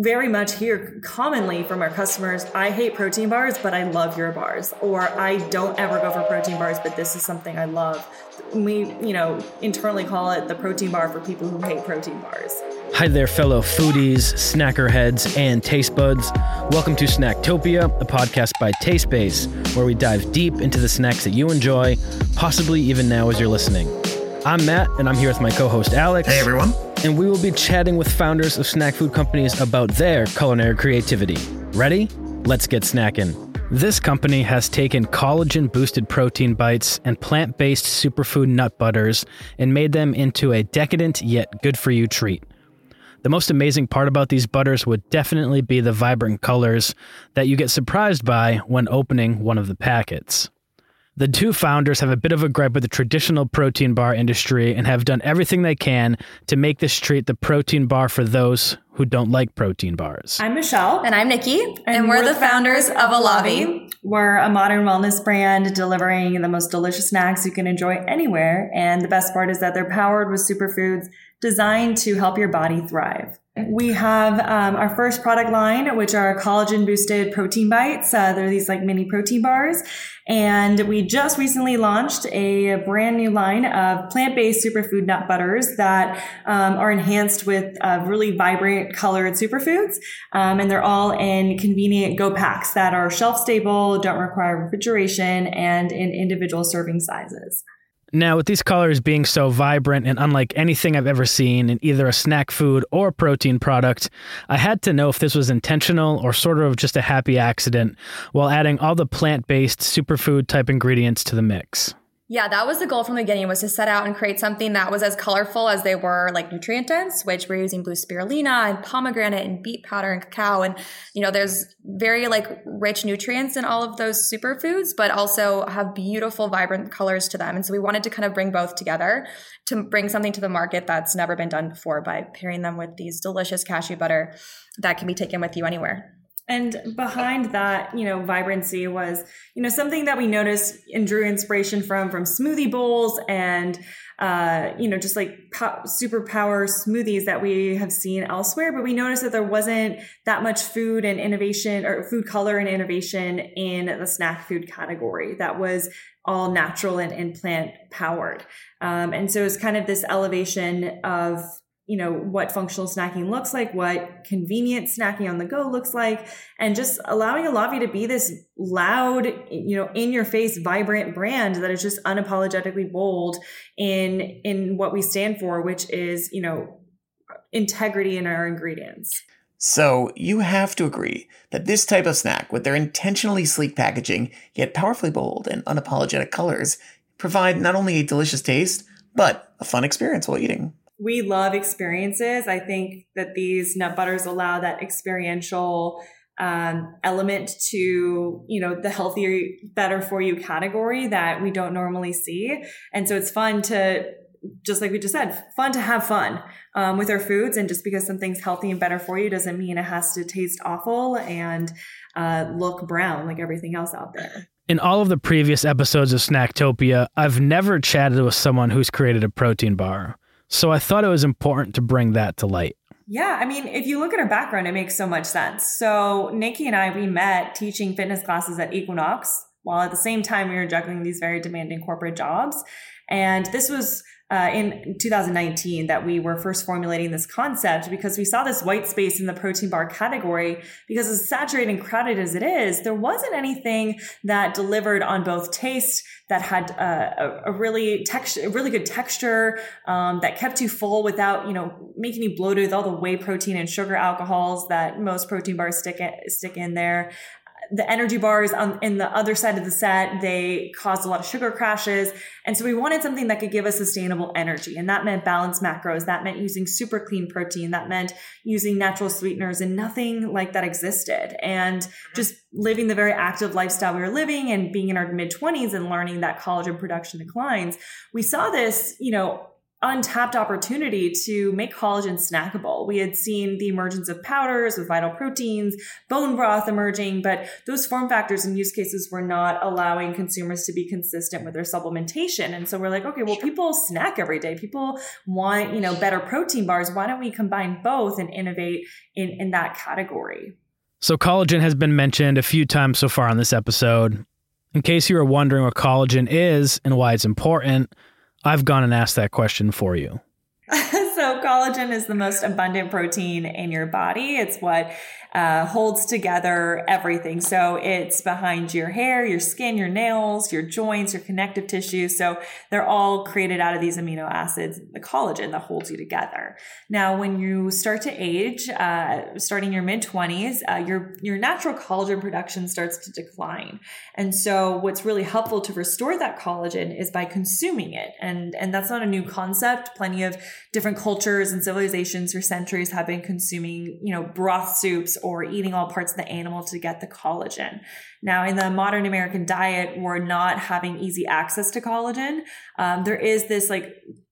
very much hear commonly from our customers, I hate protein bars, but I love your bars. Or I don't ever go for protein bars, but this is something I love. We, you know, internally call it the protein bar for people who hate protein bars. Hi there, fellow foodies, snacker heads, and taste buds. Welcome to Snacktopia, a podcast by Base, where we dive deep into the snacks that you enjoy, possibly even now as you're listening. I'm Matt, and I'm here with my co host Alex. Hey, everyone and we will be chatting with founders of snack food companies about their culinary creativity. Ready? Let's get snacking. This company has taken collagen boosted protein bites and plant based superfood nut butters and made them into a decadent yet good for you treat. The most amazing part about these butters would definitely be the vibrant colors that you get surprised by when opening one of the packets. The two founders have a bit of a gripe with the traditional protein bar industry and have done everything they can to make this treat the protein bar for those who don't like protein bars. I'm Michelle. And I'm Nikki. And, and we're, we're, the founders, founders of Elavi. We're a modern wellness brand delivering the most delicious snacks you can enjoy anywhere. And the best part is that they're powered with superfoods designed to help your body thrive. We have um, our first product line, which are collagen boosted protein bites. Uh, they're these like mini protein bars. And we just recently launched a brand new line of plant based superfood nut butters that um, are enhanced with uh, really vibrant colored superfoods. Um, and they're all in convenient go packs that are shelf stable, don't require refrigeration, and in individual serving sizes. Now, with these colors being so vibrant and unlike anything I've ever seen in either a snack food or protein product, I had to know if this was intentional or sort of just a happy accident while adding all the plant based superfood type ingredients to the mix. Yeah, that was the goal from the beginning was to set out and create something that was as colorful as they were like nutrient dense, which we're using blue spirulina and pomegranate and beet powder and cacao. And, you know, there's very like rich nutrients in all of those superfoods, but also have beautiful, vibrant colors to them. And so we wanted to kind of bring both together to bring something to the market that's never been done before by pairing them with these delicious cashew butter that can be taken with you anywhere. And behind that, you know, vibrancy was, you know, something that we noticed and drew inspiration from from smoothie bowls and, uh, you know, just like po- superpower smoothies that we have seen elsewhere. But we noticed that there wasn't that much food and innovation or food color and innovation in the snack food category that was all natural and, and plant powered. Um, and so it's kind of this elevation of you know what functional snacking looks like what convenient snacking on the go looks like and just allowing Elavi to be this loud you know in your face vibrant brand that is just unapologetically bold in in what we stand for which is you know integrity in our ingredients. So you have to agree that this type of snack with their intentionally sleek packaging yet powerfully bold and unapologetic colors provide not only a delicious taste but a fun experience while eating we love experiences. I think that these nut butters allow that experiential um, element to you know the healthier better for you category that we don't normally see. And so it's fun to just like we just said fun to have fun um, with our foods. And just because something's healthy and better for you doesn't mean it has to taste awful and uh, look brown like everything else out there. In all of the previous episodes of snacktopia i've never chatted with someone who's created a protein bar so I thought it was important to bring that to light. Yeah, I mean, if you look at our background, it makes so much sense. So Nikki and I, we met teaching fitness classes at Equinox, while at the same time we were juggling these very demanding corporate jobs. And this was uh, in 2019 that we were first formulating this concept because we saw this white space in the protein bar category. Because as saturated and crowded as it is, there wasn't anything that delivered on both taste that had uh, a, a, really texture, really good texture um, that kept you full without, you know, making you bloated with all the whey protein and sugar alcohols that most protein bars stick stick in there the energy bars on in the other side of the set, they caused a lot of sugar crashes. And so we wanted something that could give us sustainable energy. And that meant balanced macros. That meant using super clean protein. That meant using natural sweeteners and nothing like that existed. And just living the very active lifestyle we were living and being in our mid twenties and learning that collagen production declines. We saw this, you know, untapped opportunity to make collagen snackable. We had seen the emergence of powders with vital proteins, bone broth emerging, but those form factors and use cases were not allowing consumers to be consistent with their supplementation. And so we're like, okay, well, people snack every day. People want, you know, better protein bars. Why don't we combine both and innovate in, in that category? So collagen has been mentioned a few times so far on this episode. In case you are wondering what collagen is and why it's important, I've gone and asked that question for you. collagen is the most abundant protein in your body. It's what uh, holds together everything. So it's behind your hair, your skin, your nails, your joints, your connective tissue. So they're all created out of these amino acids, the collagen that holds you together. Now, when you start to age, uh, starting your mid twenties, uh, your your natural collagen production starts to decline. And so, what's really helpful to restore that collagen is by consuming it. And and that's not a new concept. Plenty of different cultures and civilizations for centuries have been consuming, you know, broth soups or eating all parts of the animal to get the collagen. Now, in the modern American diet, we're not having easy access to collagen. Um, there is this like,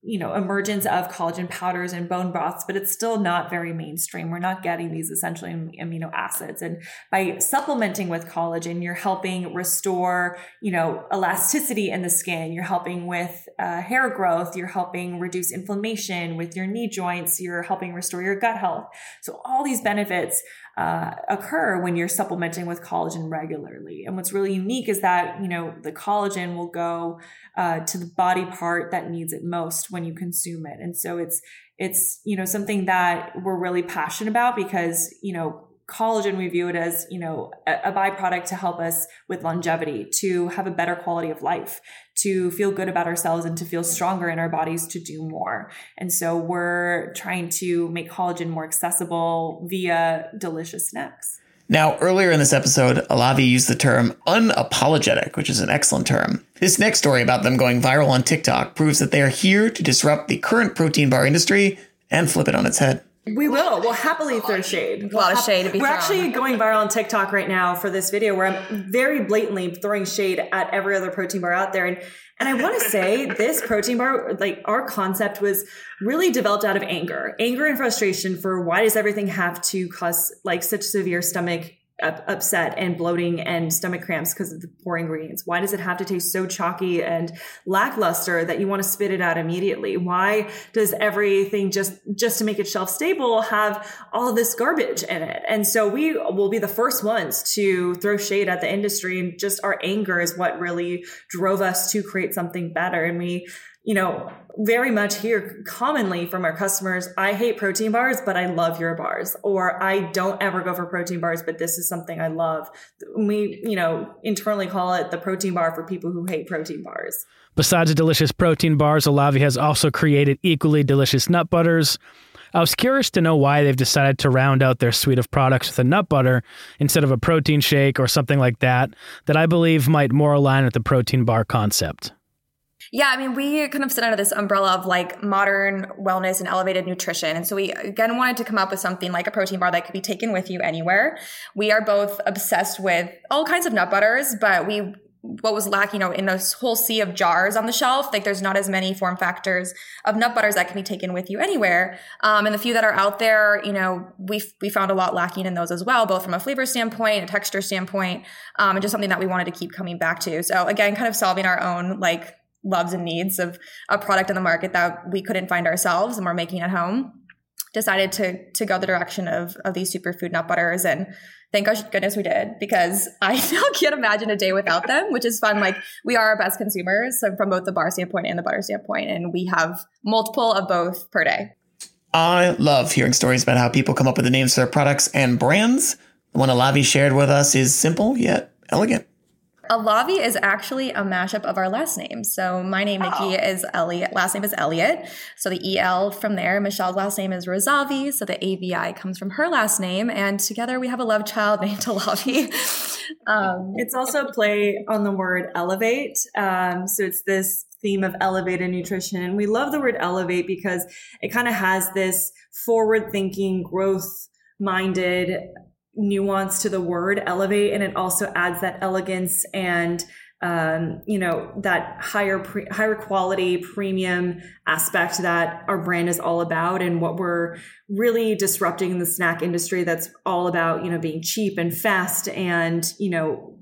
you know, emergence of collagen powders and bone broths, but it's still not very mainstream. We're not getting these essential amino acids. And by supplementing with collagen, you're helping restore, you know, elasticity in the skin. You're helping with uh, hair growth. You're helping reduce inflammation with your knee joints. You're helping restore your gut health. So all these benefits uh, occur when you're supplementing with collagen regularly. And what's really unique is that, you know, the collagen will go uh, to the body part that needs it most when you consume it. And so it's, it's, you know, something that we're really passionate about because, you know, collagen we view it as you know a, byproduct to help us with longevity to have a better quality of life to feel good about ourselves and to feel stronger in our bodies to do more and so we're trying to make collagen more accessible via delicious snacks now, earlier in this episode, Elavi used the term unapologetic, which is an excellent term. This next story about them going viral on TikTok proves that they are here to disrupt the current protein bar industry and flip it on its head. We will. We'll happily throw shade. A lot of shade to be We're actually going viral on TikTok right now for this video where I'm very blatantly throwing shade at every other protein bar out there. And and I want to say this protein bar, like our concept was really developed out of anger, anger and frustration for why does everything have to cause like such severe stomach upset and bloating and stomach cramps because of the poor ingredients? Why does it have to taste so chalky and lackluster that you want to spit it out immediately? Why does everything just just to make it shelf stable have all this garbage in it? And so we will be the first ones to throw shade at the industry and just our anger is what really drove us to create something better and we you know, very much hear commonly from our customers, I hate protein bars, but I love your bars. Or I don't ever go for protein bars, but this is something I love. We, you know, internally call it the protein bar for people who hate protein bars. Besides the delicious protein bars, Elavi has also created equally delicious nut butters. I was curious to know why they've decided to round out their suite of products with a nut butter instead of a protein shake or something like that, that I believe might more align with the protein bar concept. Yeah, I mean, we kind of sit under this umbrella of like modern wellness and elevated nutrition. And so we again wanted to come up with something like a protein bar that could be taken with you anywhere. We are both obsessed with all kinds of nut butters, but we what was lacking, you know, in this whole sea of jars on the shelf, like there's not as many form factors of nut butters that can be taken with you anywhere. Um, and the few that are out there, you know, we we found a lot lacking in those as well, both from a flavor standpoint, a texture standpoint, um, and just something that we wanted to keep coming back to. So again, kind of solving our own like loves and needs of a product in the market that we couldn't find ourselves and we're making at home decided to to go the direction of of these superfood nut butters and thank goodness we did because I now can't imagine a day without them, which is fun. Like we are our best consumers so from both the bar standpoint and the butter standpoint, and we have multiple of both per day. I love hearing stories about how people come up with the names for their products and brands. The one Elavi shared with us is simple yet elegant. Elavi is actually a mashup of our last names. So my name, Nikki, oh. is Elliot. Last name is Elliot. So the EL from there. Michelle's last name is Rosavi. So the AVI comes from her last name. And together we have a love child named Elavi. um, it's also a play on the word elevate. Um, so it's this theme of elevated nutrition. And we love the word elevate because it kind of has this forward thinking, growth minded nuance to the word elevate and it also adds that elegance and um, you know, that higher, pre- higher quality premium aspect that our brand is all about and what we're really disrupting in the snack industry that's all about, you know, being cheap and fast and, you know,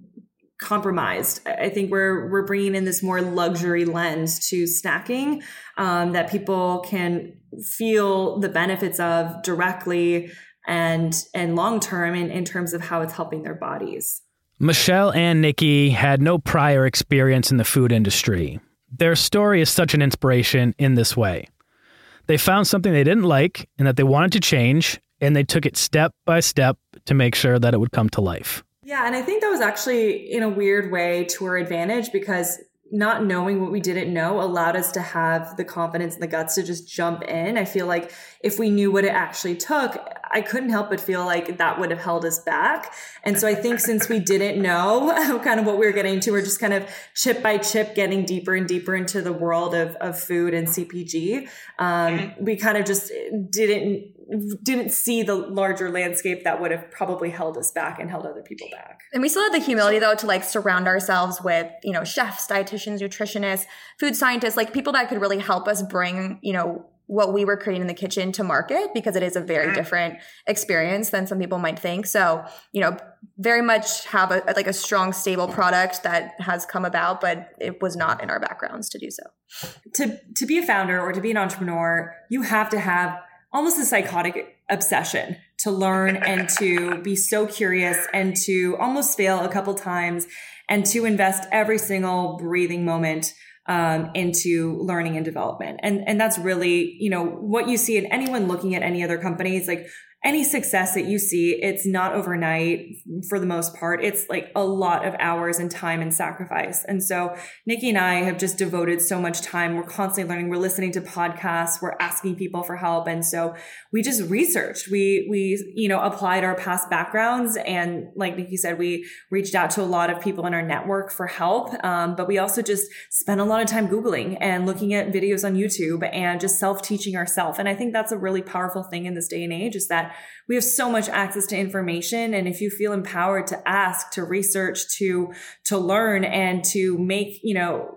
compromised. I think we're we're bringing in this more luxury lens to snacking um, that people can feel the benefits of directly and and long term in, in terms of how it's helping their bodies. Michelle and Nikki had no prior experience in the food industry. Their story is such an inspiration in this way. They found something they didn't like and that they wanted to change, and they took it step by step to make sure that it would come to life. Yeah, and I think that was actually in a weird way to our advantage because not knowing what we didn't know allowed us to have the confidence and the guts to just jump in. I feel like if we knew what it actually took, I couldn't help but feel like that would have held us back. And so I think since we didn't know kind of what we were getting to, we're just kind of chip by chip getting deeper and deeper into the world of, of food and CPG. Um, mm-hmm. we kind of just didn't didn't see the larger landscape that would have probably held us back and held other people back. And we still had the humility though to like surround ourselves with, you know, chefs, dietitians, nutritionists, food scientists, like people that could really help us bring, you know, what we were creating in the kitchen to market because it is a very mm-hmm. different experience than some people might think. So, you know, very much have a like a strong stable product that has come about, but it was not in our backgrounds to do so. To to be a founder or to be an entrepreneur, you have to have almost a psychotic obsession to learn and to be so curious and to almost fail a couple times and to invest every single breathing moment um, into learning and development. And, and that's really, you know, what you see in anyone looking at any other companies, like any success that you see, it's not overnight for the most part. It's like a lot of hours and time and sacrifice. And so Nikki and I have just devoted so much time. We're constantly learning. We're listening to podcasts. We're asking people for help. And so we just researched. We, we, you know, applied our past backgrounds. And like Nikki said, we reached out to a lot of people in our network for help. Um, but we also just spent a lot of time Googling and looking at videos on YouTube and just self teaching ourselves. And I think that's a really powerful thing in this day and age is that we have so much access to information. And if you feel empowered to ask to research to to learn and to make you know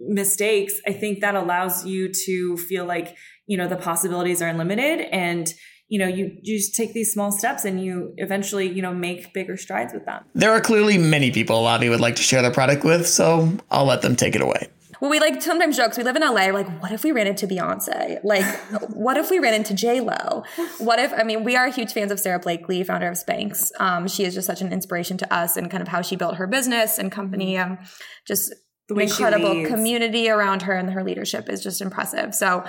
mistakes i think that allows you to feel like you know the possibilities are unlimited. And you know you, you just take these small steps and you eventually you know make bigger strides with them. There are clearly many people Elavi would like to share their product with so i'll let them take it away well, we like sometimes jokes. We live in LA. Like, what if we ran into Beyonce? Like, what if we ran into J Lo? What if? I mean, we are huge fans of Sara Blakely, founder of Spanx. Um, she is just such an inspiration to us, and kind of how she built her business and company. Mm-hmm. Um, just the incredible community around her, and her leadership is just impressive. So,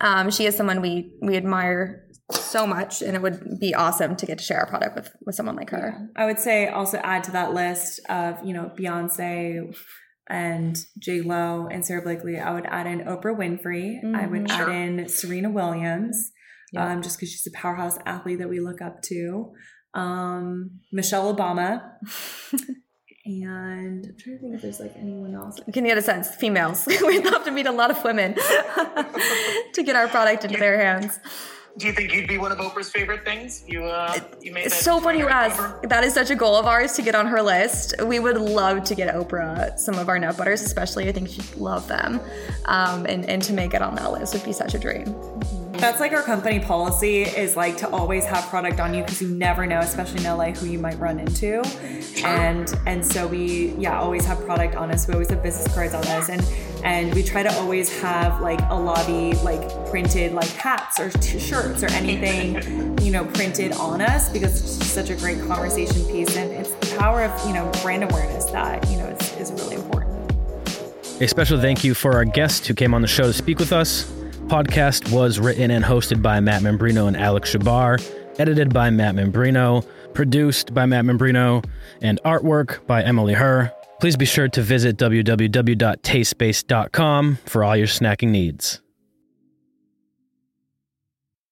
um, she is someone we we admire so much and it would be awesome to get to share our product with with someone like her. I would say also add to that list of, you know, Beyonce, and J Lo and Sara Blakely. I would add in Oprah Winfrey. Mm-hmm. I would sure. add in Serena Williams, yeah. um, just because she's a powerhouse athlete that we look up to. Um, Michelle Obama. and I'm trying to think if there's like anyone else. Can you can get a sense, females. We'd love to meet a lot of women to get our product into their hands do you think you'd be one of Oprah's favorite things? You uh, you made. It's so funny you ask. That is such a goal of ours to get on her list. We would love to get Oprah some of our nut butters, especially. I think she'd love them, um, and and to make it on that list would be such a dream. That's like our company policy is like to always have product on you because you never know, especially in LA, who you might run into. And and so we yeah always have product on us. We always have business cards on us, and and we try to always have like Elavi like printed like hats or t-shirts or anything you know printed on us because it's just such a great conversation piece and it's the power of you know brand awareness that you know is, is really important. A special thank you for our guest who came on the show to speak with us podcast was written and hosted by Matt Membrino and Alex Shabar, edited by Matt Membrino, produced by Matt Membrino, and artwork by Emily Herr. Please be sure to visit www.tastebase.com for all your snacking needs.